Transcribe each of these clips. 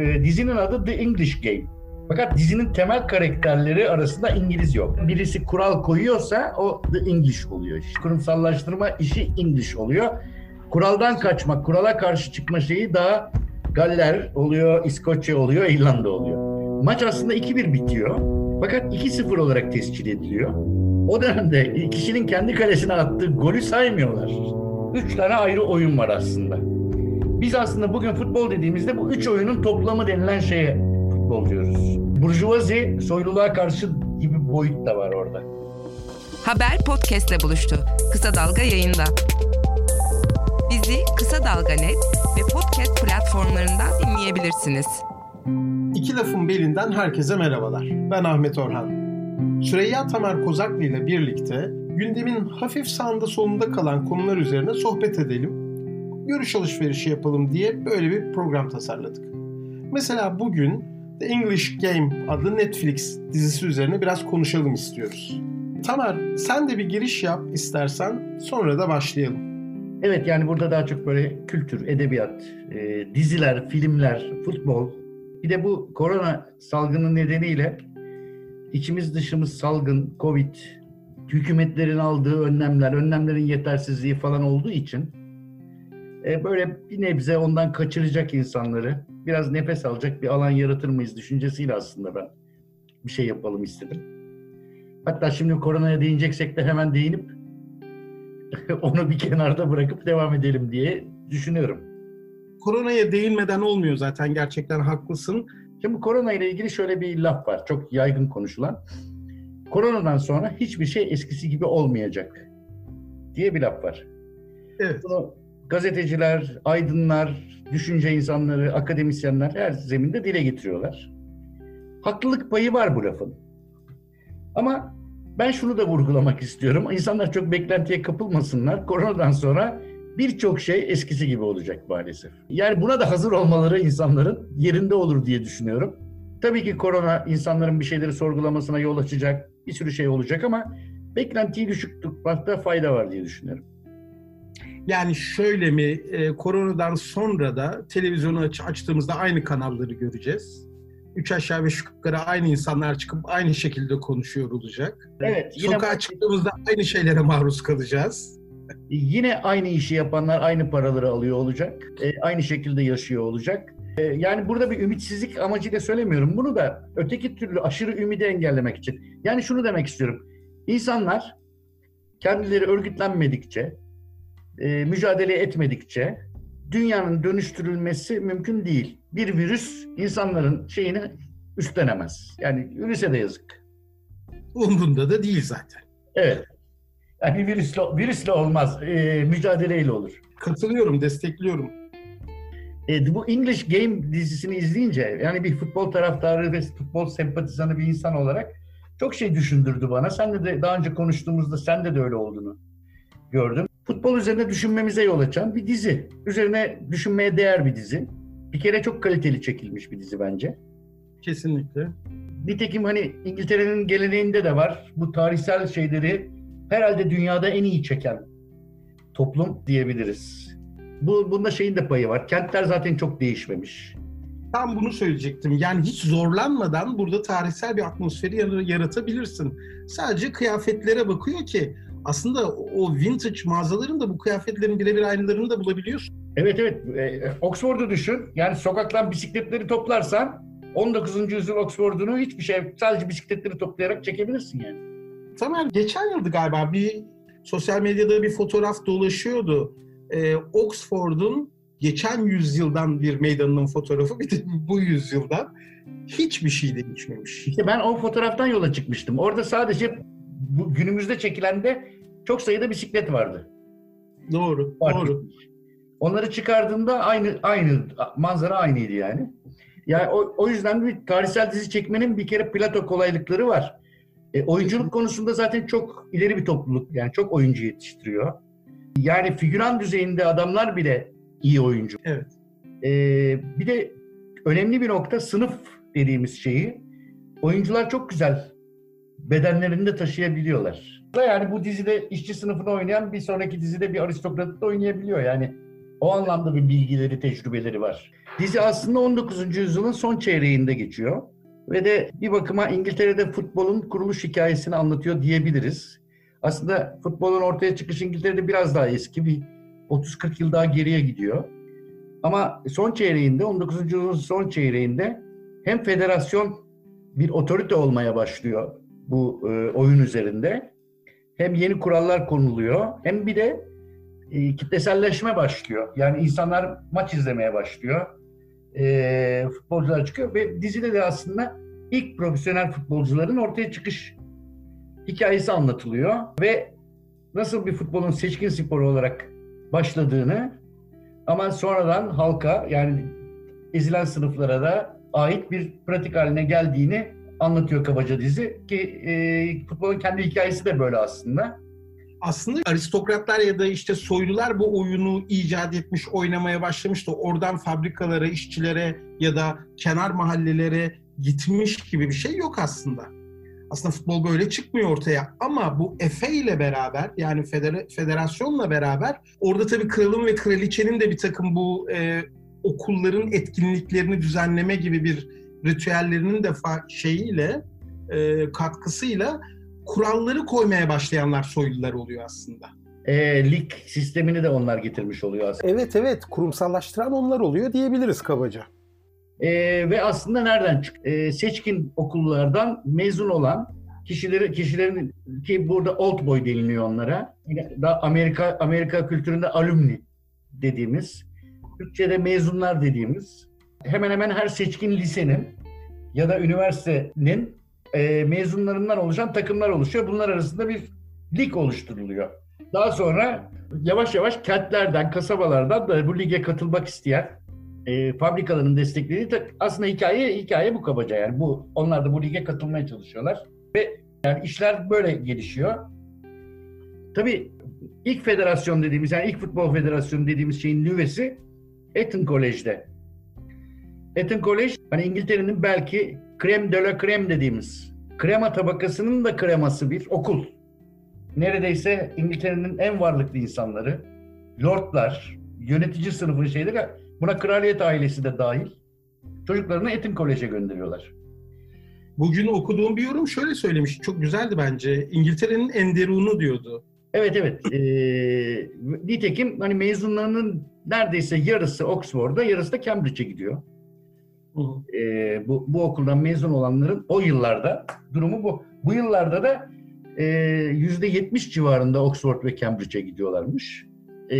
E, dizinin adı The English Game. Fakat dizinin temel karakterleri arasında İngiliz yok. Birisi kural koyuyorsa o The English oluyor. Kurumsallaştırma işi English oluyor. Kuraldan kaçmak, kurala karşı çıkma şeyi daha Galler oluyor, İskoçya oluyor, İrlanda oluyor. Maç aslında 2-1 bitiyor. Fakat 2-0 olarak tescil ediliyor. O dönemde kişinin kendi kalesine attığı golü saymıyorlar. Üç tane ayrı oyun var aslında. Biz aslında bugün futbol dediğimizde bu üç oyunun toplamı denilen şeye futbol diyoruz. Burjuvazi, soyluluğa karşı gibi bir boyut da var orada. Haber podcastle buluştu. Kısa Dalga yayında. Bizi Kısa Dalga Net ve podcast platformlarından dinleyebilirsiniz. İki lafın belinden herkese merhabalar. Ben Ahmet Orhan. Süreyya Tamer Kozaklı ile birlikte gündemin hafif sağında solunda kalan konular üzerine sohbet edelim, görüş alışverişi yapalım diye böyle bir program tasarladık. Mesela bugün The English Game adlı Netflix dizisi üzerine biraz konuşalım istiyoruz. Tamer sen de bir giriş yap istersen sonra da başlayalım. Evet yani burada daha çok böyle kültür, edebiyat, e, diziler, filmler, futbol. Bir de bu korona salgını nedeniyle içimiz dışımız salgın, covid, hükümetlerin aldığı önlemler, önlemlerin yetersizliği falan olduğu için e, böyle bir nebze ondan kaçıracak insanları, biraz nefes alacak bir alan yaratır mıyız düşüncesiyle aslında ben bir şey yapalım istedim. Hatta şimdi koronaya değineceksek de hemen değinip onu bir kenarda bırakıp devam edelim diye düşünüyorum. Koronaya değinmeden olmuyor zaten gerçekten haklısın. Şimdi korona ile ilgili şöyle bir laf var. Çok yaygın konuşulan. Koronadan sonra hiçbir şey eskisi gibi olmayacak diye bir laf var. Evet. Bunu gazeteciler, aydınlar, düşünce insanları, akademisyenler her zeminde dile getiriyorlar. Haklılık payı var bu lafın. Ama ben şunu da vurgulamak istiyorum. İnsanlar çok beklentiye kapılmasınlar. Koronadan sonra birçok şey eskisi gibi olacak maalesef. Yani buna da hazır olmaları insanların yerinde olur diye düşünüyorum. Tabii ki korona insanların bir şeyleri sorgulamasına yol açacak, bir sürü şey olacak ama beklentiyi düşük tutmakta fayda var diye düşünüyorum. Yani şöyle mi, e, koronadan sonra da televizyonu aç, açtığımızda aynı kanalları göreceğiz. Üç aşağı beş yukarı aynı insanlar çıkıp aynı şekilde konuşuyor olacak. Evet, yine Sokağa bu- çıktığımızda aynı şeylere maruz kalacağız. Yine aynı işi yapanlar aynı paraları alıyor olacak. E, aynı şekilde yaşıyor olacak. E, yani burada bir ümitsizlik amacıyla söylemiyorum bunu da öteki türlü aşırı ümidi engellemek için. Yani şunu demek istiyorum. İnsanlar kendileri örgütlenmedikçe, e, mücadele etmedikçe dünyanın dönüştürülmesi mümkün değil. Bir virüs insanların şeyini üstlenemez. Yani virüse de yazık. Umrunda da değil zaten. Evet. Yani virüsle, virüsle olmaz, e, mücadeleyle olur. Katılıyorum, destekliyorum. E, bu English Game dizisini izleyince yani bir futbol taraftarı ve futbol sempatizanı bir insan olarak çok şey düşündürdü bana. Sen de, de daha önce konuştuğumuzda sende de öyle olduğunu gördüm. Futbol üzerine düşünmemize yol açan bir dizi. Üzerine düşünmeye değer bir dizi. Bir kere çok kaliteli çekilmiş bir dizi bence. Kesinlikle. Nitekim hani İngiltere'nin geleneğinde de var. Bu tarihsel şeyleri herhalde dünyada en iyi çeken toplum diyebiliriz. Bu bunda şeyin de payı var. Kentler zaten çok değişmemiş. Tam bunu söyleyecektim. Yani hiç zorlanmadan burada tarihsel bir atmosferi yar- yaratabilirsin. Sadece kıyafetlere bakıyor ki aslında o vintage mağazaların da bu kıyafetlerin birebir aynılarını da bulabiliyorsun. Evet evet. E, Oxford'u düşün. Yani sokaktan bisikletleri toplarsan 19. yüzyıl Oxford'unu hiçbir şey sadece bisikletleri toplayarak çekebilirsin yani. Tamer geçen yıldı galiba bir sosyal medyada bir fotoğraf dolaşıyordu. Ee, Oxford'un geçen yüzyıldan bir meydanının fotoğrafı bir de bu yüzyıldan hiçbir şey değişmemiş. İşte ben o fotoğraftan yola çıkmıştım. Orada sadece bu günümüzde çekilende çok sayıda bisiklet vardı. Doğru, Fark doğru. etmiş. Onları çıkardığında aynı aynı manzara aynıydı yani. Yani o, o yüzden bir tarihsel dizi çekmenin bir kere plato kolaylıkları var. E, oyunculuk konusunda zaten çok ileri bir topluluk. Yani çok oyuncu yetiştiriyor. Yani figüran düzeyinde adamlar bile iyi oyuncu. Evet. E, bir de önemli bir nokta sınıf dediğimiz şeyi oyuncular çok güzel bedenlerinde taşıyabiliyorlar. Yani bu dizide işçi sınıfını oynayan bir sonraki dizide bir aristokratı da oynayabiliyor. Yani O anlamda bir bilgileri, tecrübeleri var. Dizi aslında 19. yüzyılın son çeyreğinde geçiyor. Ve de bir bakıma İngiltere'de futbolun kuruluş hikayesini anlatıyor diyebiliriz. Aslında futbolun ortaya çıkış İngiltere'de biraz daha eski, bir 30-40 yıl daha geriye gidiyor. Ama son çeyreğinde, 19. yüzyılın son çeyreğinde hem federasyon bir otorite olmaya başlıyor bu e, oyun üzerinde. Hem yeni kurallar konuluyor hem bir de e, kitleselleşme başlıyor. Yani insanlar maç izlemeye başlıyor. E, futbolcular çıkıyor ve dizide de aslında ilk profesyonel futbolcuların ortaya çıkış hikayesi anlatılıyor ve nasıl bir futbolun seçkin sporu olarak başladığını ama sonradan halka yani ezilen sınıflara da ait bir pratik haline geldiğini anlatıyor kabaca dizi ki e, futbolun kendi hikayesi de böyle aslında. Aslında aristokratlar ya da işte soylular bu oyunu icat etmiş, oynamaya başlamıştı. Oradan fabrikalara, işçilere ya da kenar mahallelere gitmiş gibi bir şey yok aslında. Aslında futbol böyle çıkmıyor ortaya. Ama bu Efe ile beraber yani feder- federasyonla beraber orada tabii kralın ve kraliçenin de bir takım bu e, okulların etkinliklerini düzenleme gibi bir ritüellerinin de şeyiyle e, katkısıyla kuralları koymaya başlayanlar soylular oluyor aslında. E, lig sistemini de onlar getirmiş oluyor aslında. Evet evet kurumsallaştıran onlar oluyor diyebiliriz kabaca. E, ve aslında nereden çık? E, seçkin okullardan mezun olan kişileri kişilerin ki burada old boy deniliyor onlara. Da Amerika Amerika kültüründe alumni dediğimiz, Türkçe'de mezunlar dediğimiz hemen hemen her seçkin lisenin ya da üniversitenin e, mezunlarından oluşan takımlar oluşuyor. Bunlar arasında bir lig oluşturuluyor. Daha sonra yavaş yavaş kentlerden, kasabalardan da bu lige katılmak isteyen e, fabrikaların desteklediği de aslında hikaye hikaye bu kabaca yani bu onlar da bu lige katılmaya çalışıyorlar ve yani işler böyle gelişiyor. Tabii ilk federasyon dediğimiz yani ilk futbol federasyonu dediğimiz şeyin nüvesi Eton College'de. Eton College hani İngiltere'nin belki krem de la krem dediğimiz krema tabakasının da kreması bir okul. Neredeyse İngiltere'nin en varlıklı insanları, lordlar, yönetici sınıfın şeyleri buna kraliyet ailesi de dahil çocuklarını Eton College'e gönderiyorlar. Bugün okuduğum bir yorum şöyle söylemiş. Çok güzeldi bence. İngiltere'nin Enderun'u diyordu. Evet evet. Ee, nitekim hani mezunlarının neredeyse yarısı Oxford'da, yarısı da Cambridge'e gidiyor. Ee, bu, bu okuldan mezun olanların o yıllarda durumu bu. Bu yıllarda da yüzde 70 civarında Oxford ve Cambridge'e gidiyorlarmış. Ee,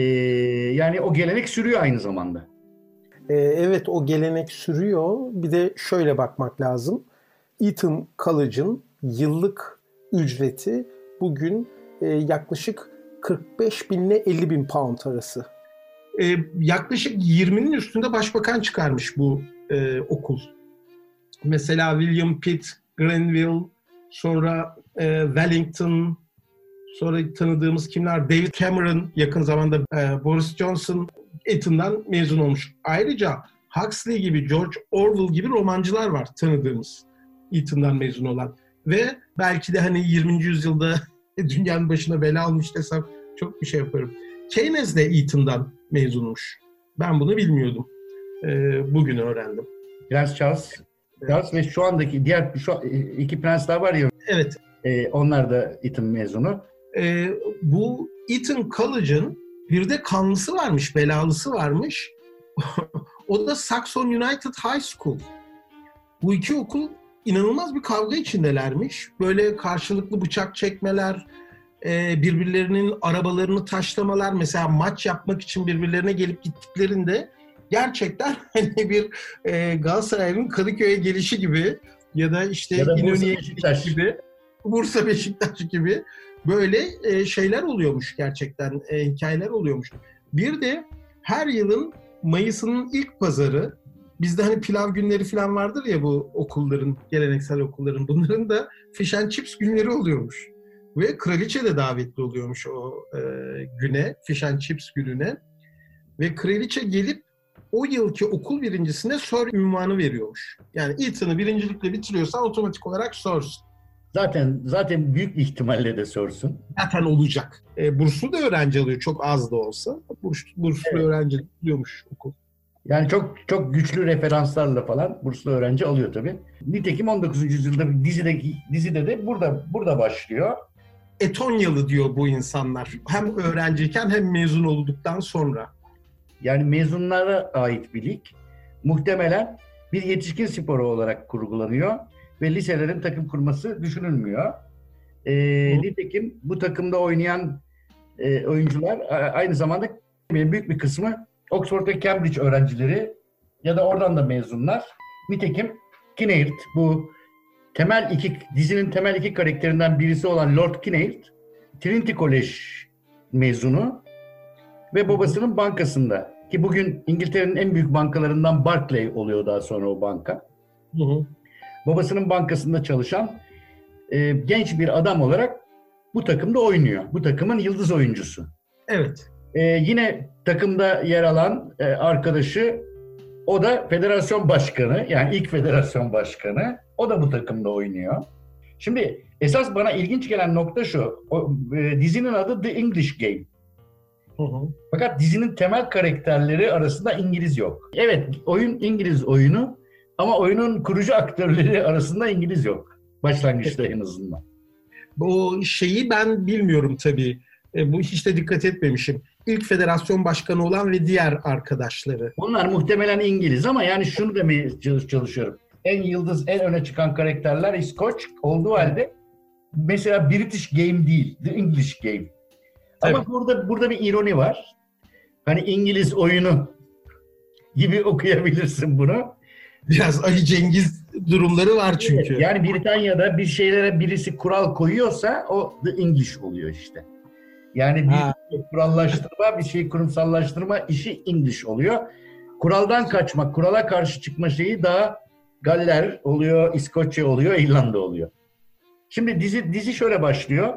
yani o gelenek sürüyor aynı zamanda. Ee, evet o gelenek sürüyor. Bir de şöyle bakmak lazım. Eton College'ın yıllık ücreti bugün e, yaklaşık 45 bin ile 50 bin pound arası. E, yaklaşık 20'nin üstünde başbakan çıkarmış bu e, okul. Mesela William Pitt, Grenville, sonra e, Wellington, sonra tanıdığımız kimler? David Cameron yakın zamanda e, Boris Johnson Eton'dan mezun olmuş. Ayrıca Huxley gibi, George Orwell gibi romancılar var tanıdığımız Eton'dan mezun olan. Ve belki de hani 20. yüzyılda dünyanın başına bela almış desem çok bir şey yaparım. Keynes de Eton'dan mezunmuş. Ben bunu bilmiyordum. Ee, bugün öğrendim. Prens Charles, Charles ve şu andaki diğer şu iki prens daha var ya. Evet. E, onlar da Eton mezunu. E, bu Eton College'ın bir de kanlısı varmış, belalısı varmış. o da Saxon United High School. Bu iki okul inanılmaz bir kavga içindelermiş. Böyle karşılıklı bıçak çekmeler, birbirlerinin arabalarını taşlamalar, mesela maç yapmak için birbirlerine gelip gittiklerinde gerçekten hani bir e, Galatasaray'ın Kadıköy'e gelişi gibi ya da işte ya da İnönü'ye gibi, Bursa Beşiktaş gibi böyle e, şeyler oluyormuş gerçekten, e, hikayeler oluyormuş. Bir de her yılın Mayıs'ının ilk pazarı Bizde hani pilav günleri falan vardır ya bu okulların, geleneksel okulların. Bunların da fish and chips günleri oluyormuş. Ve kraliçe de davetli oluyormuş o e, güne, fish and chips gününe. Ve kraliçe gelip o yılki okul birincisine Sir ünvanı veriyormuş. Yani Eton'u birincilikle bitiriyorsan otomatik olarak Sir'sin. Zaten zaten büyük bir ihtimalle de sorsun. Zaten olacak. E, burslu da öğrenci alıyor çok az da olsa. Burs, burslu Evet. öğrenci alıyormuş okul. Yani çok çok güçlü referanslarla falan burslu öğrenci alıyor tabii. Nitekim 19. yüzyılda bir dizideki dizide de burada burada başlıyor. Etonyalı diyor bu insanlar. Hem öğrenciyken hem mezun olduktan sonra. Yani mezunlara ait bir lig. Muhtemelen bir yetişkin sporu olarak kurgulanıyor ve liselerin takım kurması düşünülmüyor. Hı. nitekim bu takımda oynayan e, oyuncular aynı zamanda büyük bir kısmı Oxford ve Cambridge öğrencileri ya da oradan da mezunlar. Nitekim Kinnaird bu temel iki dizinin temel iki karakterinden birisi olan Lord Kinnaird Trinity College mezunu ve babasının bankasında ki bugün İngiltere'nin en büyük bankalarından Barclay oluyor daha sonra o banka. Hı hı. Babasının bankasında çalışan e, genç bir adam olarak bu takımda oynuyor. Bu takımın yıldız oyuncusu. Evet. E, yine takımda yer alan e, arkadaşı o da federasyon başkanı yani ilk federasyon başkanı. O da bu takımda oynuyor. Şimdi esas bana ilginç gelen nokta şu. O, e, dizinin adı The English Game. Hı hı. Fakat dizinin temel karakterleri arasında İngiliz yok. Evet oyun İngiliz oyunu ama oyunun kurucu aktörleri arasında İngiliz yok. Başlangıçta en azından. Bu şeyi ben bilmiyorum tabii. E, bu hiç de dikkat etmemişim. İlk federasyon başkanı olan ve diğer arkadaşları. Bunlar muhtemelen İngiliz ama yani şunu demeye çalış- çalışıyorum. En yıldız, en öne çıkan karakterler İskoç olduğu halde mesela British Game değil, The English Game. Ama Evet. burada burada bir ironi var. Hani İngiliz oyunu gibi okuyabilirsin bunu. Biraz Ali Cengiz durumları var çünkü. Yani Britanya'da bir şeylere birisi kural koyuyorsa o The English oluyor işte. Yani bir Ha. kurallaştırma, bir şey kurumsallaştırma işi English oluyor. Kuraldan kaçmak, kurala karşı çıkma şeyi daha Galler oluyor, İskoçya oluyor, İrlanda oluyor. Şimdi dizi dizi şöyle başlıyor.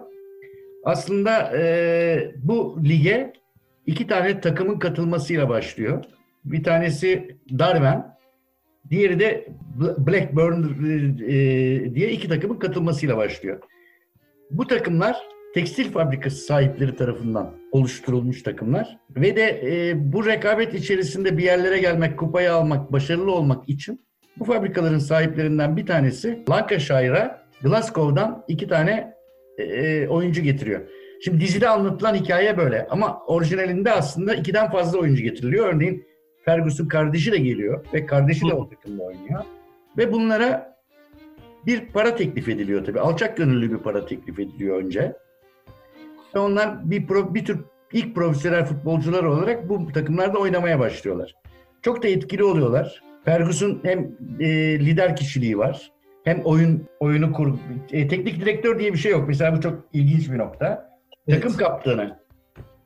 Aslında e, bu lige iki tane takımın katılmasıyla başlıyor. Bir tanesi Darwen, diğeri de Bl- Blackburn e, diye iki takımın katılmasıyla başlıyor. Bu takımlar tekstil fabrikası sahipleri tarafından oluşturulmuş takımlar ve de e, bu rekabet içerisinde bir yerlere gelmek, kupayı almak, başarılı olmak için bu fabrikaların sahiplerinden bir tanesi Lancashire'a Glasgow'dan iki tane e, oyuncu getiriyor. Şimdi dizide anlatılan hikaye böyle ama orijinalinde aslında ikiden fazla oyuncu getiriliyor. Örneğin Ferguson kardeşi de geliyor ve kardeşi de o takımda oynuyor. Ve bunlara bir para teklif ediliyor tabii. Alçak gönüllü bir para teklif ediliyor önce. Ve onlar bir, pro, bir tür ilk profesyonel futbolcular olarak bu takımlarda oynamaya başlıyorlar. Çok da etkili oluyorlar. Ferguson hem e, lider kişiliği var. Hem oyun oyunu kur e, teknik direktör diye bir şey yok. Mesela bu çok ilginç bir nokta. Evet. Takım kaptanı.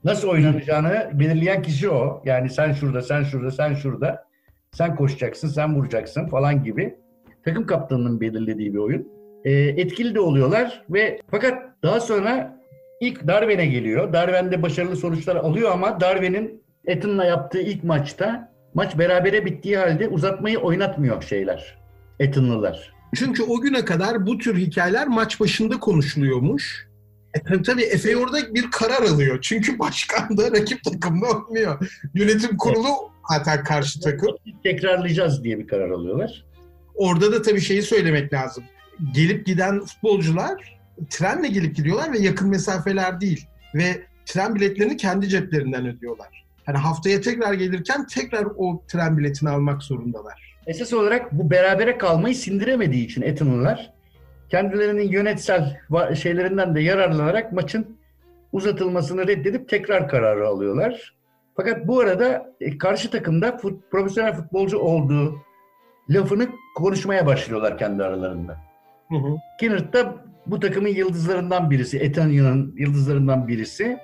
Nasıl oynanacağını belirleyen kişi o. Yani sen şurada, sen şurada, sen şurada. Sen koşacaksın, sen vuracaksın falan gibi. Takım kaptanının belirlediği bir oyun. E, etkili de oluyorlar ve fakat daha sonra ilk Darwin'e geliyor. Darwin'de başarılı sonuçlar alıyor ama Darwin'in Eton'la yaptığı ilk maçta maç berabere bittiği halde uzatmayı oynatmıyor şeyler. Eton'lılar. Çünkü o güne kadar bu tür hikayeler maç başında konuşuluyormuş. E, tabii, tabii Efe orada bir karar alıyor. Çünkü başkan da rakip takımda olmuyor. Yönetim kurulu zaten karşı takım. Tekrarlayacağız diye bir karar alıyorlar. Orada da tabii şeyi söylemek lazım. Gelip giden futbolcular trenle gelip gidiyorlar ve yakın mesafeler değil. Ve tren biletlerini kendi ceplerinden ödüyorlar. Hani haftaya tekrar gelirken tekrar o tren biletini almak zorundalar. Esas olarak bu berabere kalmayı sindiremediği için Eton'lular kendilerinin yönetsel şeylerinden de yararlanarak maçın uzatılmasını reddedip tekrar kararı alıyorlar. Fakat bu arada e, karşı takımda fut- profesyonel futbolcu olduğu lafını konuşmaya başlıyorlar kendi aralarında. Hı hı. Kinnard da bu takımın yıldızlarından birisi, Etonya'nın yıldızlarından birisi.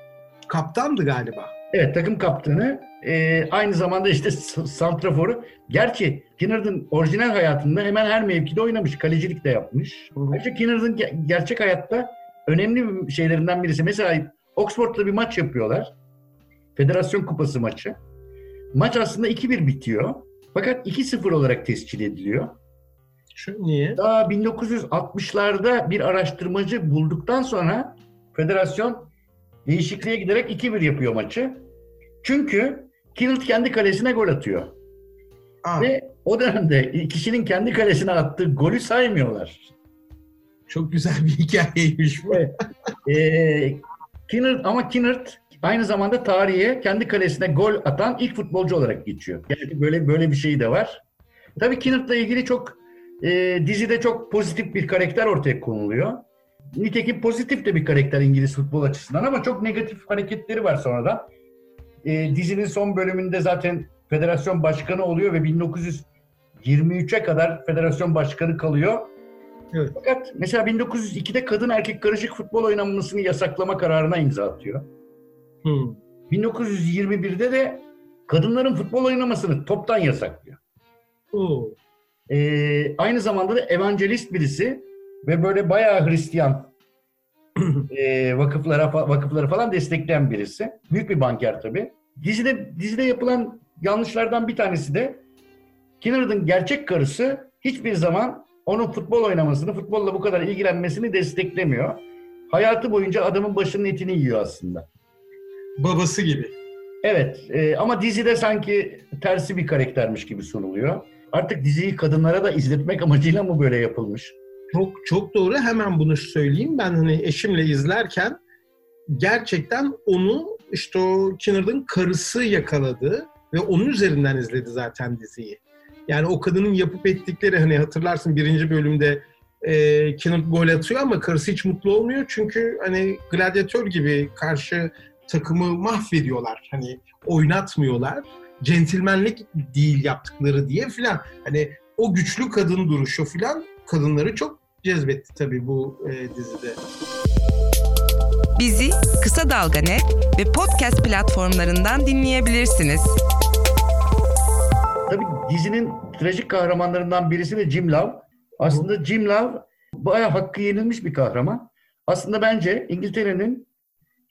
Kaptandı galiba. Evet takım kaptanı e, aynı zamanda işte santraforu. Gerçi Kinnard'ın orijinal hayatında hemen her mevkide oynamış. Kalecilik de yapmış. Hı hı. Ayrıca Kinnard'ın ge- gerçek hayatta önemli şeylerinden birisi. Mesela Oxford'la bir maç yapıyorlar. Federasyon Kupası maçı. Maç aslında 2-1 bitiyor. Fakat 2-0 olarak tescil ediliyor. Şu, niye? Daha 1960'larda bir araştırmacı bulduktan sonra federasyon değişikliğe giderek 2-1 yapıyor maçı. Çünkü Kinnard kendi kalesine gol atıyor. Aa, Ve o dönemde kişinin kendi kalesine attığı golü saymıyorlar. çok güzel bir hikayeymiş bu. Evet. Ee, Kinnard, ama Kinnard aynı zamanda tarihe kendi kalesine gol atan ilk futbolcu olarak geçiyor. Yani böyle böyle bir şey de var. Tabii Kinnard'la ilgili çok e, dizide çok pozitif bir karakter ortaya konuluyor. Nitekim pozitif de bir karakter İngiliz futbol açısından ama çok negatif hareketleri var sonradan. E, dizinin son bölümünde zaten federasyon başkanı oluyor ve 1923'e kadar federasyon başkanı kalıyor. Evet. Fakat mesela 1902'de kadın erkek karışık futbol oynanmasını yasaklama kararına imza atıyor. Hmm. 1921'de de kadınların futbol oynamasını toptan yasaklıyor. Ee, aynı zamanda da evangelist birisi ve böyle bayağı Hristiyan e, vakıflara vakıfları falan destekleyen birisi. Büyük bir banker tabii. Dizide dizide yapılan yanlışlardan bir tanesi de Kinnard'ın gerçek karısı hiçbir zaman onun futbol oynamasını, futbolla bu kadar ilgilenmesini desteklemiyor. Hayatı boyunca adamın başının etini yiyor aslında. Babası gibi. Evet e, ama dizide sanki tersi bir karaktermiş gibi sunuluyor. Artık diziyi kadınlara da izletmek amacıyla mı böyle yapılmış? Çok çok doğru. Hemen bunu söyleyeyim. Ben hani eşimle izlerken gerçekten onu işte o Kinnard'ın karısı yakaladı ve onun üzerinden izledi zaten diziyi. Yani o kadının yapıp ettikleri hani hatırlarsın birinci bölümde e, Kinnard gol atıyor ama karısı hiç mutlu olmuyor. Çünkü hani gladyatör gibi karşı takımı mahvediyorlar. Hani oynatmıyorlar. Centilmenlik değil yaptıkları diye filan. Hani o güçlü kadın duruşu filan kadınları çok cezbetti tabii bu e, dizide. Bizi Kısa Dalga Net ve podcast platformlarından dinleyebilirsiniz. Tabii dizinin trajik kahramanlarından birisi de Jim Love. Aslında Jim Love bayağı hakkı yenilmiş bir kahraman. Aslında bence İngiltere'nin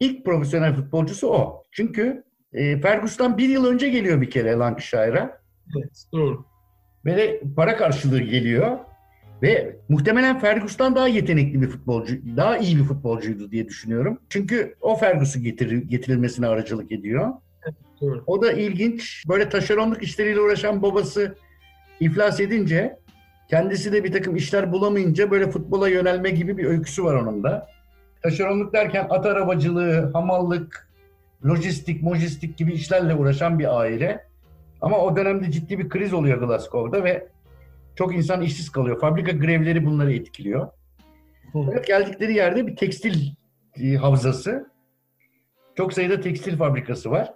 ilk profesyonel futbolcusu o. Çünkü e, Ferguson'dan bir yıl önce geliyor bir kere Lancashire'a. Evet, doğru. Ve de para karşılığı geliyor. Ve muhtemelen Ferguson'dan daha yetenekli bir futbolcu, daha iyi bir futbolcuydu diye düşünüyorum. Çünkü o Ferguson getirir, getirilmesine aracılık ediyor. O da ilginç. Böyle taşeronluk işleriyle uğraşan babası iflas edince kendisi de bir takım işler bulamayınca böyle futbola yönelme gibi bir öyküsü var onun da. Taşeronluk derken at arabacılığı, hamallık, lojistik, mojistik gibi işlerle uğraşan bir aile. Ama o dönemde ciddi bir kriz oluyor Glasgow'da ve çok insan işsiz kalıyor. Fabrika grevleri bunları etkiliyor. Fakat geldikleri yerde bir tekstil e, havzası. Çok sayıda tekstil fabrikası var.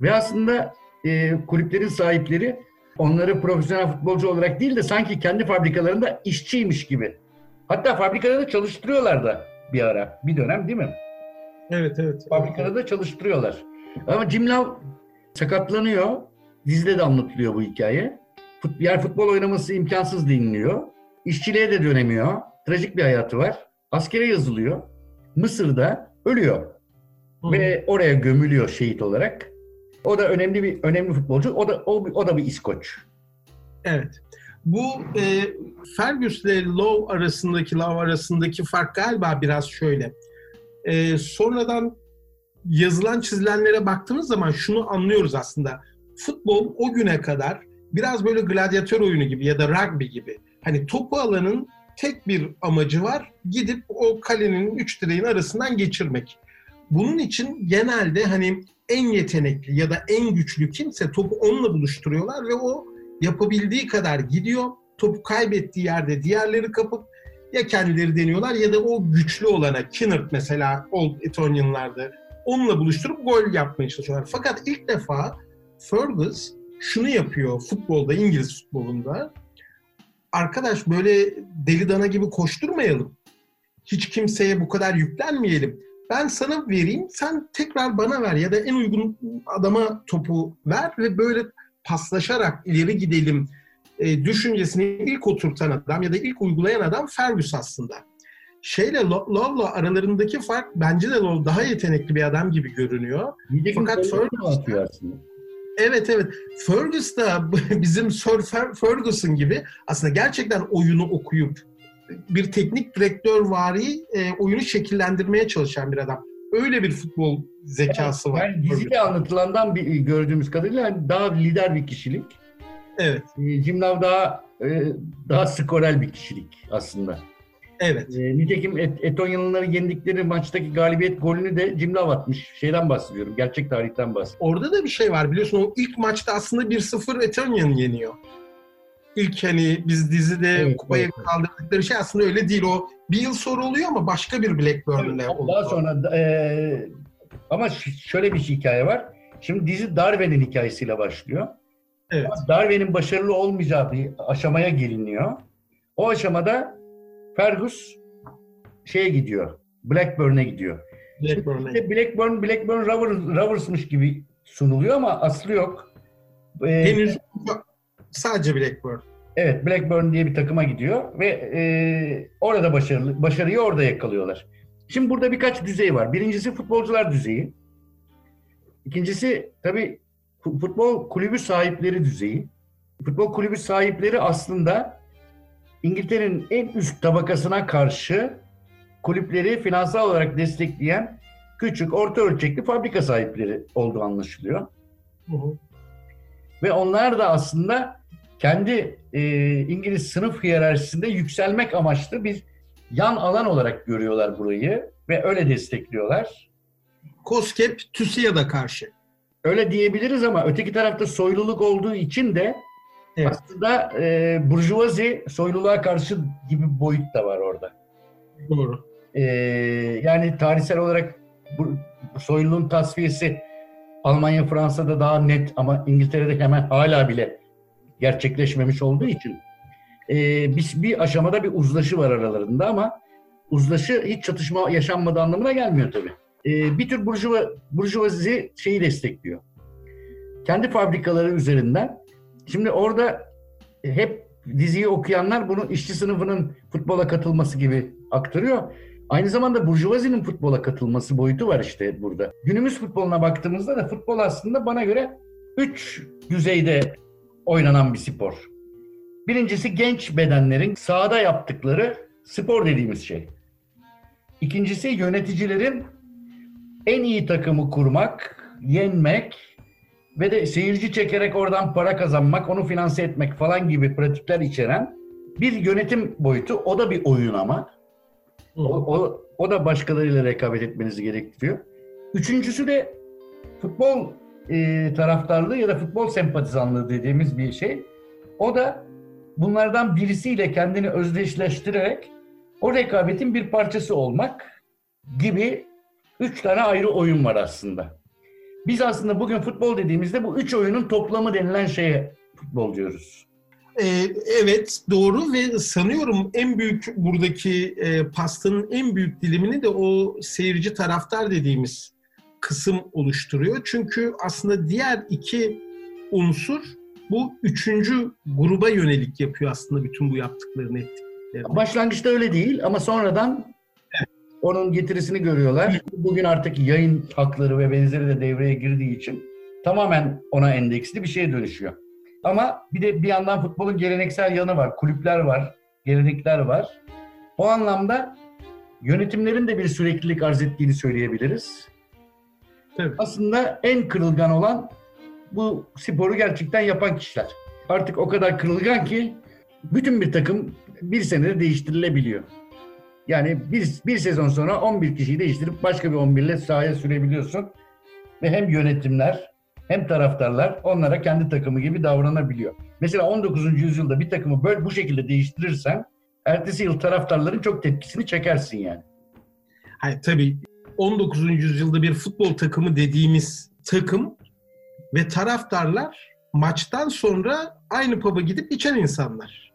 Ve aslında e, kulüplerin sahipleri onları profesyonel futbolcu olarak değil de sanki kendi fabrikalarında işçiymiş gibi. Hatta fabrikada da çalıştırıyorlar da bir ara, bir dönem değil mi? Evet, evet. Fabrikada da çalıştırıyorlar. Ama Jim Love sakatlanıyor. Dizide de anlatılıyor bu hikaye. Fut, yer futbol oynaması imkansız deniliyor. İşçiliğe de dönemiyor. Trajik bir hayatı var. Askere yazılıyor. Mısır'da ölüyor. Hı. Ve oraya gömülüyor şehit olarak. O da önemli bir önemli futbolcu. O da o, o da bir İskoç. Evet. Bu e, Fergus ile Lowe arasındaki Lowe arasındaki fark galiba biraz şöyle. E, sonradan yazılan çizilenlere baktığımız zaman şunu anlıyoruz aslında. Futbol o güne kadar biraz böyle gladyatör oyunu gibi ya da rugby gibi. Hani topu alanın tek bir amacı var. Gidip o kalenin üç direğin arasından geçirmek. Bunun için genelde hani en yetenekli ya da en güçlü kimse topu onunla buluşturuyorlar ve o yapabildiği kadar gidiyor. Topu kaybettiği yerde diğerleri kapıp ya kendileri deniyorlar ya da o güçlü olana Kinnard mesela Old Etonian'larda onunla buluşturup gol yapmaya çalışıyorlar. Fakat ilk defa Fergus şunu yapıyor futbolda, İngiliz futbolunda. Arkadaş böyle deli dana gibi koşturmayalım. Hiç kimseye bu kadar yüklenmeyelim. Ben sana vereyim, sen tekrar bana ver ya da en uygun adama topu ver ve böyle paslaşarak ileri gidelim e, düşüncesini ilk oturtan adam ya da ilk uygulayan adam Fergus aslında. Şeyle Love'la aralarındaki fark bence de Love daha yetenekli bir adam gibi görünüyor. Nitekim Fakat Ferguson- atıyor aslında. Evet evet. Fergus da bizim Sir Ferguson gibi aslında gerçekten oyunu okuyup bir teknik direktör vari e, oyunu şekillendirmeye çalışan bir adam. Öyle bir futbol zekası evet, var. Yani dizide anlatılandan bir, gördüğümüz kadarıyla daha lider bir kişilik. Evet. E, Jim Love daha e, daha skorel bir kişilik aslında. Evet. E, nitekim Et, Etonyalıları yendikleri maçtaki galibiyet golünü de Jim Love atmış. Şeyden bahsediyorum. Gerçek tarihten bahsediyorum. Orada da bir şey var biliyorsun. O ilk maçta aslında 1-0 Etonyan yeniyor. İlk hani biz dizide evet, kupayı evet. kaldırdıkları şey aslında öyle değil. O bir yıl sonra oluyor ama başka bir Blackburn'le evet, oluyor. Daha sonra e, ama şöyle bir hikaye var. Şimdi dizi Darwin'in hikayesiyle başlıyor. Evet. Darwin'in başarılı olmayacağı bir aşamaya geliniyor. O aşamada Fergus şeye gidiyor. Blackburn'e gidiyor. Blackburn'e. Blackburn, Blackburn Rovers, Rovers'mış gibi sunuluyor ama aslı yok. Ee, Henüz sadece Blackburn. Evet, Blackburn diye bir takıma gidiyor ve e, orada başarılı, başarıyı orada yakalıyorlar. Şimdi burada birkaç düzey var. Birincisi futbolcular düzeyi. İkincisi tabii futbol kulübü sahipleri düzeyi. Futbol kulübü sahipleri aslında İngiltere'nin en üst tabakasına karşı kulüpleri finansal olarak destekleyen küçük, orta ölçekli fabrika sahipleri olduğu anlaşılıyor. Hı hı. Ve onlar da aslında kendi e, İngiliz sınıf hiyerarşisinde yükselmek amaçlı bir yan alan olarak görüyorlar burayı ve öyle destekliyorlar. COSGAP TÜSİAD'a karşı. Öyle diyebiliriz ama öteki tarafta soyluluk olduğu için de evet. aslında e, burjuvazi soyluluğa karşı gibi bir boyut da var orada. Doğru. E, yani tarihsel olarak bu, soyluluğun tasfiyesi Almanya, Fransa'da daha net ama İngiltere'de hemen hala bile gerçekleşmemiş olduğu için e, bir, bir aşamada bir uzlaşı var aralarında ama uzlaşı hiç çatışma yaşanmadığı anlamına gelmiyor tabii. E, bir tür burjuva, burjuvazi şeyi destekliyor. Kendi fabrikaları üzerinden. Şimdi orada hep diziyi okuyanlar bunu işçi sınıfının futbola katılması gibi aktarıyor. Aynı zamanda Burjuvazi'nin futbola katılması boyutu var işte burada. Günümüz futboluna baktığımızda da futbol aslında bana göre üç düzeyde oynanan bir spor. Birincisi genç bedenlerin sahada yaptıkları spor dediğimiz şey. İkincisi yöneticilerin en iyi takımı kurmak, yenmek ve de seyirci çekerek oradan para kazanmak, onu finanse etmek falan gibi pratikler içeren bir yönetim boyutu. O da bir oyun ama. O, o, o da başkalarıyla rekabet etmenizi gerektiriyor. Üçüncüsü de futbol e, taraftarlığı ya da futbol sempatizanlığı dediğimiz bir şey. O da bunlardan birisiyle kendini özdeşleştirerek o rekabetin bir parçası olmak gibi üç tane ayrı oyun var aslında. Biz aslında bugün futbol dediğimizde bu üç oyunun toplamı denilen şeye futbol diyoruz. Ee, evet doğru ve sanıyorum en büyük buradaki e, pastanın en büyük dilimini de o seyirci taraftar dediğimiz kısım oluşturuyor. Çünkü aslında diğer iki unsur bu üçüncü gruba yönelik yapıyor aslında bütün bu yaptıklarını ettiklerini. Başlangıçta öyle değil ama sonradan. Onun getirisini görüyorlar. Bugün artık yayın hakları ve benzeri de devreye girdiği için tamamen ona endeksli bir şeye dönüşüyor. Ama bir de bir yandan futbolun geleneksel yanı var. Kulüpler var, gelenekler var. O anlamda yönetimlerin de bir süreklilik arz ettiğini söyleyebiliriz. Evet. Aslında en kırılgan olan bu sporu gerçekten yapan kişiler. Artık o kadar kırılgan ki bütün bir takım bir senede değiştirilebiliyor. Yani bir, bir sezon sonra 11 kişiyi değiştirip başka bir 11 ile sahaya sürebiliyorsun. Ve hem yönetimler hem taraftarlar onlara kendi takımı gibi davranabiliyor. Mesela 19. yüzyılda bir takımı böyle bu şekilde değiştirirsen ertesi yıl taraftarların çok tepkisini çekersin yani. Hayır tabii 19. yüzyılda bir futbol takımı dediğimiz takım ve taraftarlar maçtan sonra aynı pub'a gidip içen insanlar.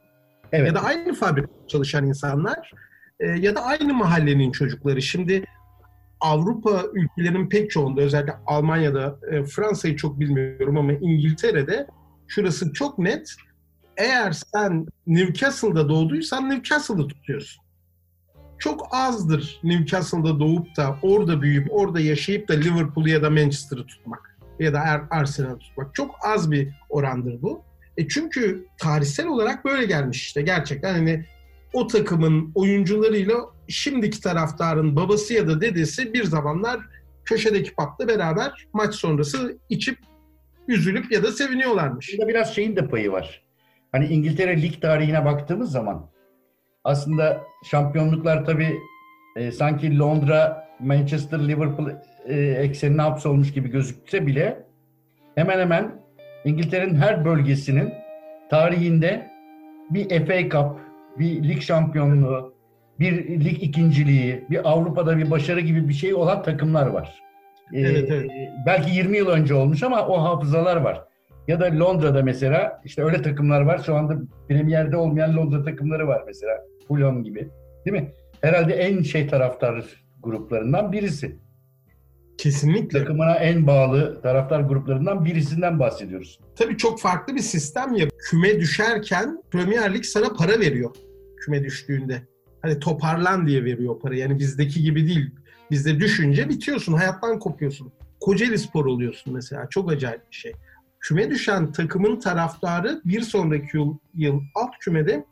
Evet. Ya da aynı fabrikada çalışan insanlar e, ya da aynı mahallenin çocukları. Şimdi Avrupa ülkelerinin pek çoğunda özellikle Almanya'da, e, Fransa'yı çok bilmiyorum ama İngiltere'de şurası çok net. Eğer sen Newcastle'da doğduysan Newcastle'da tutuyorsun. Çok azdır Newcastle'da doğup da orada büyüyüp orada yaşayıp da Liverpool'u ya da Manchester'ı tutmak. ya da Ar- Arsenal tutmak. Çok az bir orandır bu. E çünkü tarihsel olarak böyle gelmiş işte gerçekten hani o takımın oyuncularıyla şimdiki taraftarın babası ya da dedesi bir zamanlar köşedeki pub'da beraber maç sonrası içip üzülüp ya da seviniyorlarmış. Burada biraz şeyin de payı var. Hani İngiltere lig tarihine baktığımız zaman aslında şampiyonluklar tabii e, sanki Londra, Manchester, Liverpool e, eksenine hapsolmuş gibi gözükse bile hemen hemen İngiltere'nin her bölgesinin tarihinde bir FA Cup, bir lig şampiyonluğu, bir lig ikinciliği, bir Avrupa'da bir başarı gibi bir şey olan takımlar var. E, Evet, evet. Belki 20 yıl önce olmuş ama o hafızalar var. Ya da Londra'da mesela işte öyle takımlar var. Şu anda Premier'de olmayan Londra takımları var mesela. Fulham gibi. Değil mi? Herhalde en şey taraftar gruplarından birisi. Kesinlikle. Takımına en bağlı taraftar gruplarından birisinden bahsediyoruz. Tabii çok farklı bir sistem ya. Küme düşerken Premier Lig sana para veriyor küme düştüğünde. Hani toparlan diye veriyor para. Yani bizdeki gibi değil. Bizde düşünce bitiyorsun, hayattan kopuyorsun. Kocaeli Spor oluyorsun mesela. Çok acayip bir şey. Küme düşen takımın taraftarı bir sonraki yıl, yıl alt kümede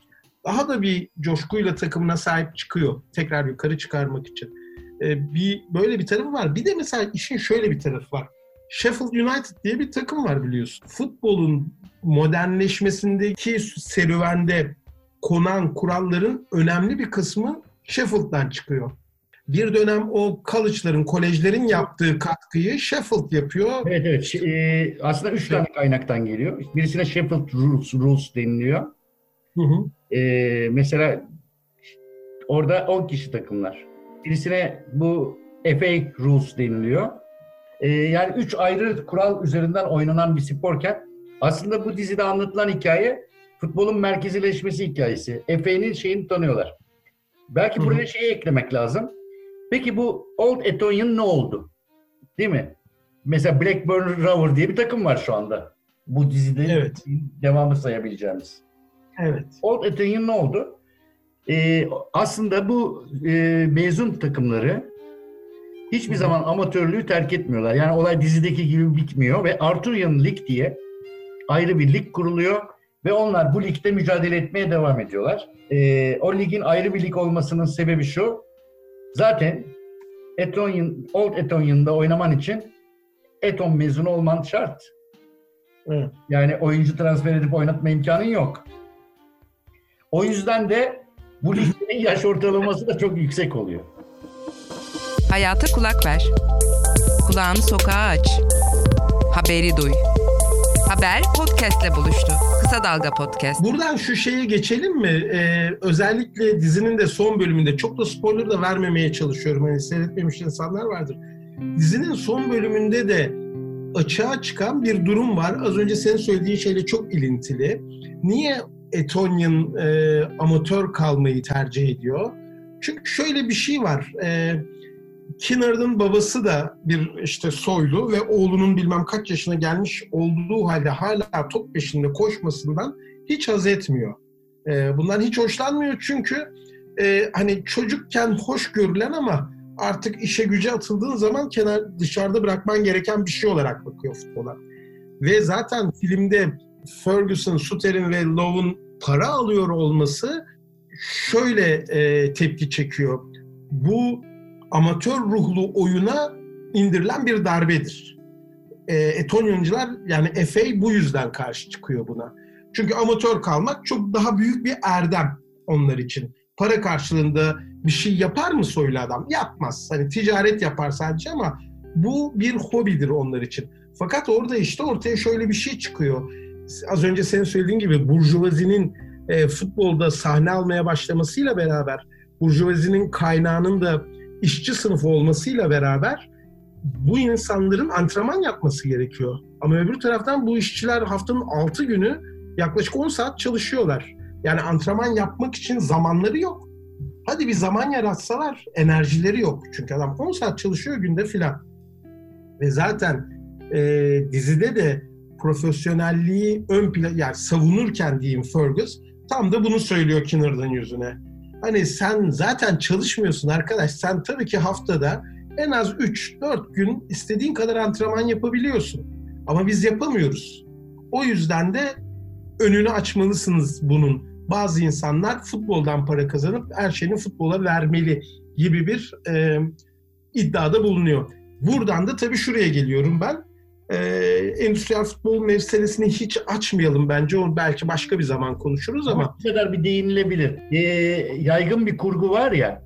daha da bir coşkuyla takımına sahip çıkıyor. Tekrar yukarı çıkarmak için. Ee, bir böyle bir tarafı var. Bir de mesela işin şöyle bir tarafı var. Sheffield United diye bir takım var biliyorsun. Futbolun modernleşmesindeki serüvende konan kuralların önemli bir kısmı Sheffield'dan çıkıyor. Bir dönem o college'ların, kolejlerin yaptığı katkıyı Sheffield yapıyor. Evet evet. E, aslında üç tane kaynaktan geliyor. Birisine Sheffield Rules, Rules deniliyor. Hı hı. E, mesela orada 10 kişi takımlar. Birisine bu FA Rules deniliyor. E, yani üç ayrı kural üzerinden oynanan bir sporken aslında bu dizide anlatılan hikaye futbolun merkezileşmesi hikayesi. FA'nin şeyini tanıyorlar. Belki buraya şeyi eklemek lazım. Peki bu Old Etonian ne oldu? Değil mi? Mesela Blackburn Rover diye bir takım var şu anda. Bu dizide Evet. devamı sayabileceğimiz. Evet. Old Etonian ne oldu? Ee, aslında bu e, mezun takımları hiçbir zaman amatörlüğü terk etmiyorlar. Yani olay dizideki gibi bitmiyor ve Arthurian Lig diye ayrı bir lig kuruluyor ve onlar bu ligde mücadele etmeye devam ediyorlar. Ee, o ligin ayrı bir lig olmasının sebebi şu. Zaten Etonian, Old Etonian'da oynaman için Eton mezunu olman şart. Evet. Yani oyuncu transfer edip oynatma imkanın yok. O yüzden de bu ligin yaş ortalaması da çok yüksek oluyor. Hayata kulak ver. Kulağını sokağa aç. Haberi duy. Haber podcastle buluştu. Kısa Dalga Podcast. Buradan şu şeye geçelim mi? Ee, özellikle dizinin de son bölümünde çok da spoiler da vermemeye çalışıyorum. Hani seyretmemiş insanlar vardır. Dizinin son bölümünde de açığa çıkan bir durum var. Az önce senin söylediğin şeyle çok ilintili. Niye Etonian e, amatör kalmayı tercih ediyor? Çünkü şöyle bir şey var. E, Kinnard'ın babası da bir işte soylu ve oğlunun bilmem kaç yaşına gelmiş olduğu halde hala top peşinde koşmasından hiç haz etmiyor. E, bundan hiç hoşlanmıyor çünkü e, hani çocukken hoş görülen ama artık işe güce atıldığın zaman kenar dışarıda bırakman gereken bir şey olarak bakıyor futbola. Ve zaten filmde Ferguson, Suter'in ve Lowe'un para alıyor olması şöyle e, tepki çekiyor. Bu amatör ruhlu oyuna indirilen bir darbedir. E, Etonyoncular yani FA bu yüzden karşı çıkıyor buna. Çünkü amatör kalmak çok daha büyük bir erdem onlar için. Para karşılığında bir şey yapar mı soylu adam? Yapmaz. Hani ticaret yapar sadece ama bu bir hobidir onlar için. Fakat orada işte ortaya şöyle bir şey çıkıyor. Az önce senin söylediğin gibi burjuvazinin e, futbolda sahne almaya başlamasıyla beraber burjuvazinin kaynağının da işçi sınıfı olmasıyla beraber bu insanların antrenman yapması gerekiyor. Ama öbür taraftan bu işçiler haftanın 6 günü yaklaşık 10 saat çalışıyorlar. Yani antrenman yapmak için zamanları yok. Hadi bir zaman yaratsalar enerjileri yok. Çünkü adam 10 saat çalışıyor günde filan. Ve zaten e, dizide de profesyonelliği ön plan yani savunurken diyeyim Fergus tam da bunu söylüyor Kinnard'ın yüzüne. Hani sen zaten çalışmıyorsun arkadaş. Sen tabii ki haftada en az 3-4 gün istediğin kadar antrenman yapabiliyorsun. Ama biz yapamıyoruz. O yüzden de önünü açmalısınız bunun. Bazı insanlar futboldan para kazanıp her şeyini futbola vermeli gibi bir e, iddiada bulunuyor. Buradan da tabii şuraya geliyorum ben. E, endüstriyel futbol meselesini hiç açmayalım bence. Onu belki başka bir zaman konuşuruz ama. Bu kadar bir değinilebilir. Ee, yaygın bir kurgu var ya,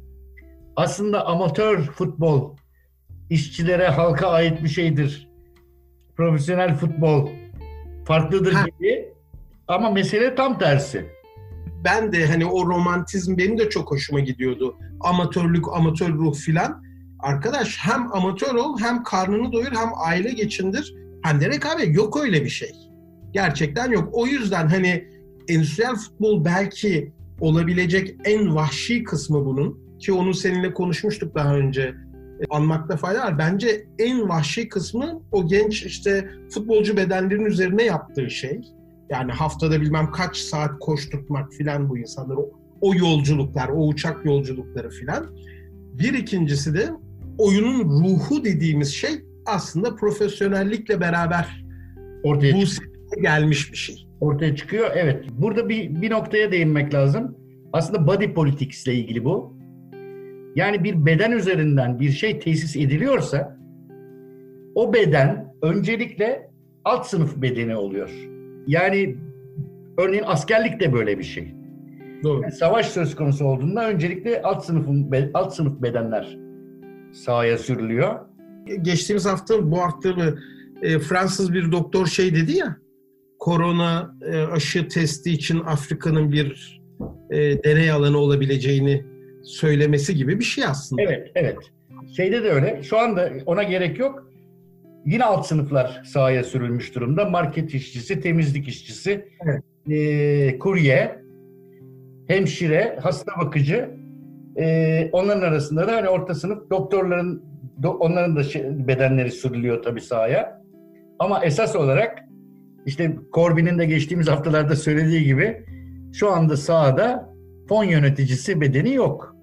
aslında amatör futbol işçilere, halka ait bir şeydir. Profesyonel futbol farklıdır Ha. gibi. Ama mesele tam tersi. Ben de hani o romantizm benim de çok hoşuma gidiyordu. Amatörlük, amatör ruh filan. Arkadaş hem amatör ol hem karnını doyur hem aile geçindir. Hem de rekabet yok öyle bir şey. Gerçekten yok. O yüzden hani endüstriyel futbol belki olabilecek en vahşi kısmı bunun. Ki onu seninle konuşmuştuk daha önce. E, Anmakta fayda var. Bence en vahşi kısmı o genç işte futbolcu bedenlerin üzerine yaptığı şey. Yani haftada bilmem kaç saat koşturtmak filan bu insanları. O, o yolculuklar, o uçak yolculukları filan. Bir ikincisi de oyunun ruhu dediğimiz şey aslında profesyonellikle beraber Ortaya, bu gelmiş bir şey. ortaya çıkıyor. Evet. Burada bir, bir noktaya değinmek lazım. Aslında body politics ile ilgili bu. Yani bir beden üzerinden bir şey tesis ediliyorsa o beden öncelikle alt sınıf bedeni oluyor. Yani örneğin askerlik de böyle bir şey. Doğru. Yani savaş söz konusu olduğunda öncelikle alt sınıfın alt sınıf bedenler sahaya sürülüyor. Geçtiğimiz hafta bu hafta mı e, Fransız bir doktor şey dedi ya korona e, aşı testi için Afrika'nın bir e, deney alanı olabileceğini söylemesi gibi bir şey aslında. Evet, evet. Şeyde de öyle. Şu anda ona gerek yok. Yine alt sınıflar sahaya sürülmüş durumda. Market işçisi, temizlik işçisi, Evet. eee, kurye, hemşire, hasta bakıcı. Eee, onların arasında da hani orta sınıf doktorların do- onların da şey- bedenleri sürülüyor tabii sahaya. Ama esas olarak işte Corbyn'in de geçtiğimiz haftalarda söylediği gibi şu anda sahada fon yöneticisi bedeni yok.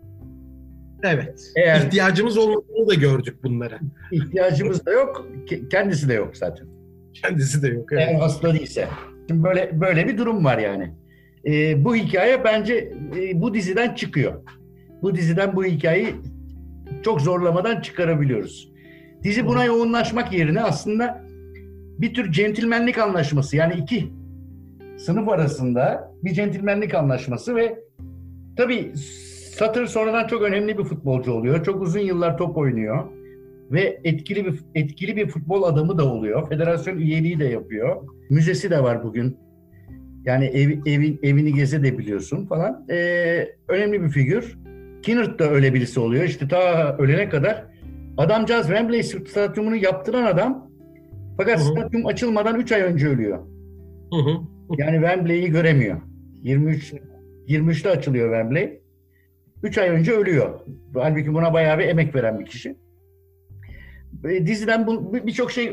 Evet. Eğer İhtiyacımız olmadığını da gördük bunlara. ihtiyacımız da yok, ke- kendisi de yok zaten. Kendisi de yok. Evet. Eğer hasta değilse. Şimdi böyle böyle bir durum var yani. Ee, bu hikaye bence e, bu diziden çıkıyor. Bu diziden bu hikayeyi çok zorlamadan çıkarabiliyoruz. Dizi buna yoğunlaşmak yerine aslında bir tür centilmenlik anlaşması yani iki sınıf arasında bir centilmenlik anlaşması ve tabii Satır sonradan çok önemli bir futbolcu oluyor. Çok uzun yıllar top oynuyor ve etkili bir etkili bir futbol adamı da oluyor. Federasyon üyeliği de yapıyor. Müzesi de var bugün. Yani ev, evin evini geze de biliyorsun falan. Ee, önemli bir figür. Kinnert da öyle birisi oluyor. İşte ta ölene kadar adamcağız Wembley stadyumunu yaptıran adam. Fakat Hı hı. stadyum açılmadan 3 ay önce ölüyor. Hı hı. Yani Wembley'i göremiyor. 23 23'te açılıyor Wembley. 3 ay önce ölüyor. Halbuki buna bayağı bir emek veren bir kişi. Diziden birçok şey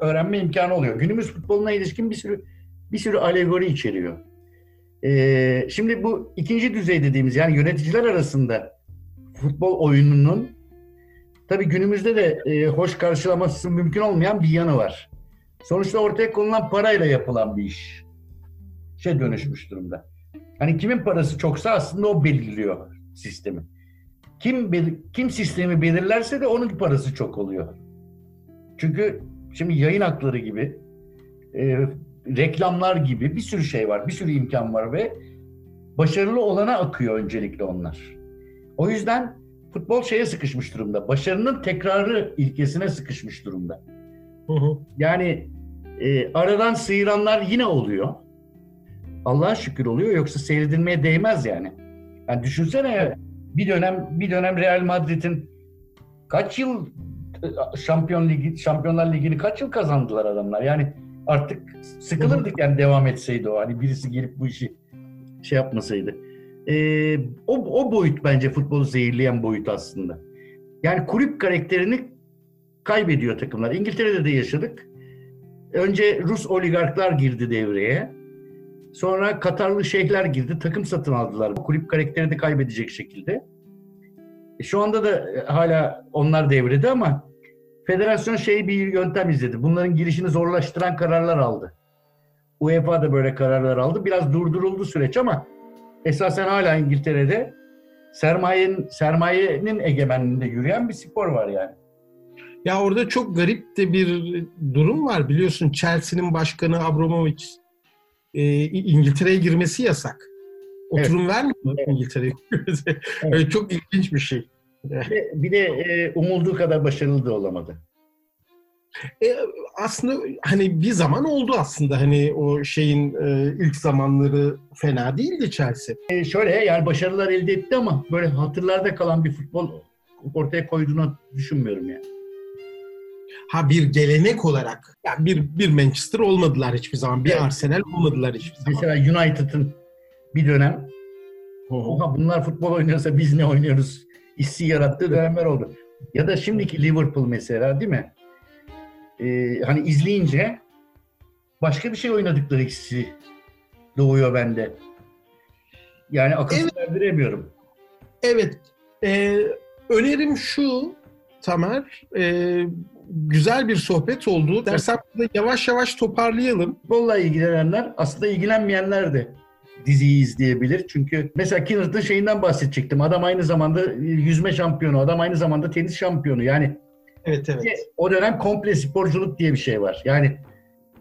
öğrenme imkanı oluyor. Günümüz futboluna ilişkin bir sürü bir sürü alegori içeriyor. E, şimdi bu ikinci düzey dediğimiz yani yöneticiler arasında futbol oyununun tabii günümüzde de e, hoş karşılaması mümkün olmayan bir yanı var. Sonuçta ortaya konulan parayla yapılan bir iş. Şey dönüşmüş durumda. Hani kimin parası çoksa aslında o belirliyor sistemi. Kim kim sistemi belirlerse de onun parası çok oluyor. Çünkü şimdi yayın hakları gibi, e, reklamlar gibi bir sürü şey var, bir sürü imkan var ve başarılı olana akıyor öncelikle onlar. O yüzden futbol şeye sıkışmış durumda. Başarının tekrarı ilkesine sıkışmış durumda. Hı hı. Yani e, aradan sıyıranlar yine oluyor. Allah'a şükür oluyor yoksa seyredilmeye değmez yani. Yani düşünsene ya, bir dönem bir dönem Real Madrid'in kaç yıl e, Şampiyon Ligi Şampiyonlar Ligi'ni kaç yıl kazandılar adamlar. Yani artık sıkılırdık yani devam etseydi o. Hani birisi gelip bu işi şey yapmasaydı. E, o, o boyut bence futbolu zehirleyen boyut aslında. Yani kulüp karakterini kaybediyor takımlar. İngiltere'de de yaşadık. Önce Rus oligarklar girdi devreye. Sonra Katarlı şeyhler girdi. Takım satın aldılar. Kulüp karakteri de kaybedecek şekilde. E, Şu anda da e, hala onlar devrede ama federasyon şey bir yöntem izledi. Bunların girişini zorlaştıran kararlar aldı. UEFA da böyle kararlar aldı. Biraz durduruldu süreç ama esasen hala İngiltere'de sermayenin sermayenin egemenliğinde yürüyen bir spor var yani. Ya orada çok garip de bir durum var. Biliyorsun Chelsea'nin başkanı Abramovich e, İngiltere'ye girmesi yasak. Oturum evet. vermiyor evet. İngiltere'ye evet. Çok ilginç bir şey. Bir de, bir de e, umulduğu kadar başarılı da olamadı. E, aslında hani bir zaman oldu aslında hani o şeyin e, ilk zamanları fena değildi Chelsea. E, şöyle yani başarılar elde etti ama böyle hatırlarda kalan bir futbol ortaya koyduğunu düşünmüyorum yani. Ha bir gelenek olarak yani bir bir Manchester olmadılar hiçbir zaman. Bir evet. Arsenal olmadılar hiçbir zaman. Mesela United'ın bir dönem Oha bunlar futbol oynuyorsa biz ne oynuyoruz? hissi yarattığı dönemler oldu. Ya da şimdiki Liverpool mesela değil mi? Ee, hani izleyince başka bir şey oynadıkları hissi doğuyor bende. Yani akıl evet. Evet. Ee, önerim şu Tamer. E, güzel bir sohbet oldu. Dersem yavaş yavaş toparlayalım. Futbolla ilgilenenler aslında ilgilenmeyenler de diziyi izleyebilir. Çünkü mesela Kinnert'ın şeyinden bahsedecektim. Adam aynı zamanda yüzme şampiyonu, adam aynı zamanda tenis şampiyonu. Yani evet evet. O dönem komple sporculuk diye bir şey var. Yani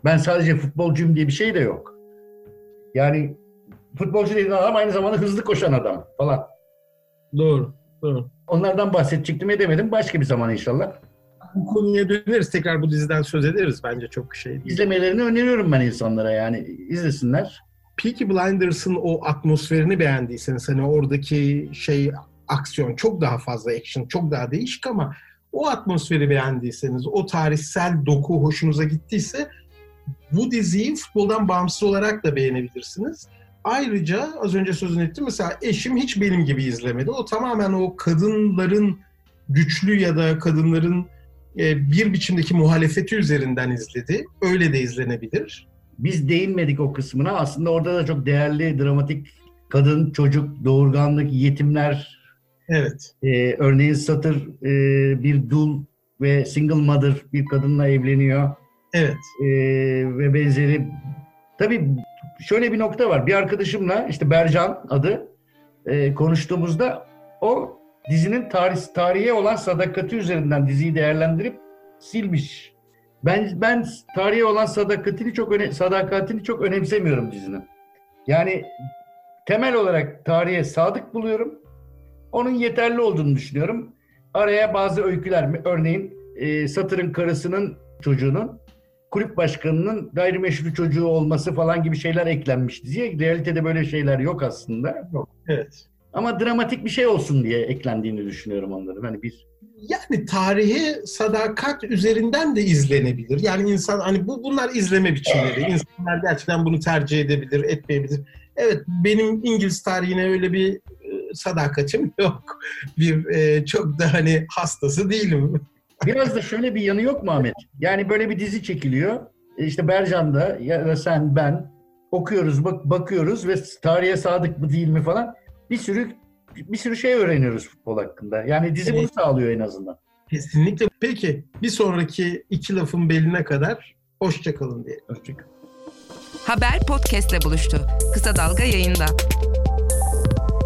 ben sadece futbolcuyum diye bir şey de yok. Yani futbolcu dediğin adam aynı zamanda hızlı koşan adam falan. Doğru, doğru. Onlardan bahsedecektim edemedim. Başka bir zaman inşallah. Bu konuya döneriz. Tekrar bu diziden söz ederiz. Bence çok şey değil. İzlemelerini öneriyorum ben insanlara yani. izlesinler. Peaky Blinders'ın o atmosferini beğendiyseniz hani oradaki şey aksiyon çok daha fazla action, çok daha değişik ama o atmosferi beğendiyseniz, o tarihsel doku hoşunuza gittiyse bu diziyi futboldan bağımsız olarak da beğenebilirsiniz. Ayrıca az önce sözünü ettim mesela eşim hiç benim gibi izlemedi. O tamamen o kadınların güçlü ya da kadınların e, bir biçimdeki muhalefeti üzerinden izledi. Öyle de izlenebilir. Biz değinmedik o kısmına. Aslında orada da çok değerli, dramatik kadın, çocuk, doğurganlık, yetimler. Evet. E, örneğin Satır e, bir dul ve single mother bir kadınla evleniyor. Evet. E, ve benzeri. Tabii şöyle bir nokta var. Bir arkadaşımla işte Bercan adı e, konuştuğumuzda o dizinin tarih, tarihe olan sadakati üzerinden diziyi değerlendirip silmiş ben ben tarihe olan sadakatini çok öne, sadakatini çok önemsemiyorum dizinin. Yani temel olarak tarihe sadık buluyorum. Onun yeterli olduğunu düşünüyorum. Araya bazı öyküler, örneğin e, Satır'ın karısının çocuğunun kulüp başkanının gayrimeşru çocuğu olması falan gibi şeyler eklenmiş diziye. Realitede böyle şeyler yok aslında. Yok. Evet. Ama dramatik bir şey olsun diye eklendiğini düşünüyorum onların. Hani bir yani tarihi sadakat üzerinden de izlenebilir. Yani insan hani bu bunlar izleme biçimleri. İnsanlar gerçekten bunu tercih edebilir, etmeyebilir. Evet benim İngiliz tarihine öyle bir sadakatim yok. Bir e, çok da hani hastası değilim. Biraz da şöyle bir yanı yok mu Ahmet? Yani böyle bir dizi çekiliyor. E, işte Bercan'da ya da sen ben okuyoruz, bak bakıyoruz ve tarihe sadık mı değil mi falan. Bir sürü bir sürü şey öğreniyoruz futbol hakkında. Yani dizi bunu sağlıyor en azından. Kesinlikle. Peki bir sonraki iki lafın beline kadar hoşçakalın diye. Hoşçakalın. Haber podcastle buluştu. Kısa Dalga yayında.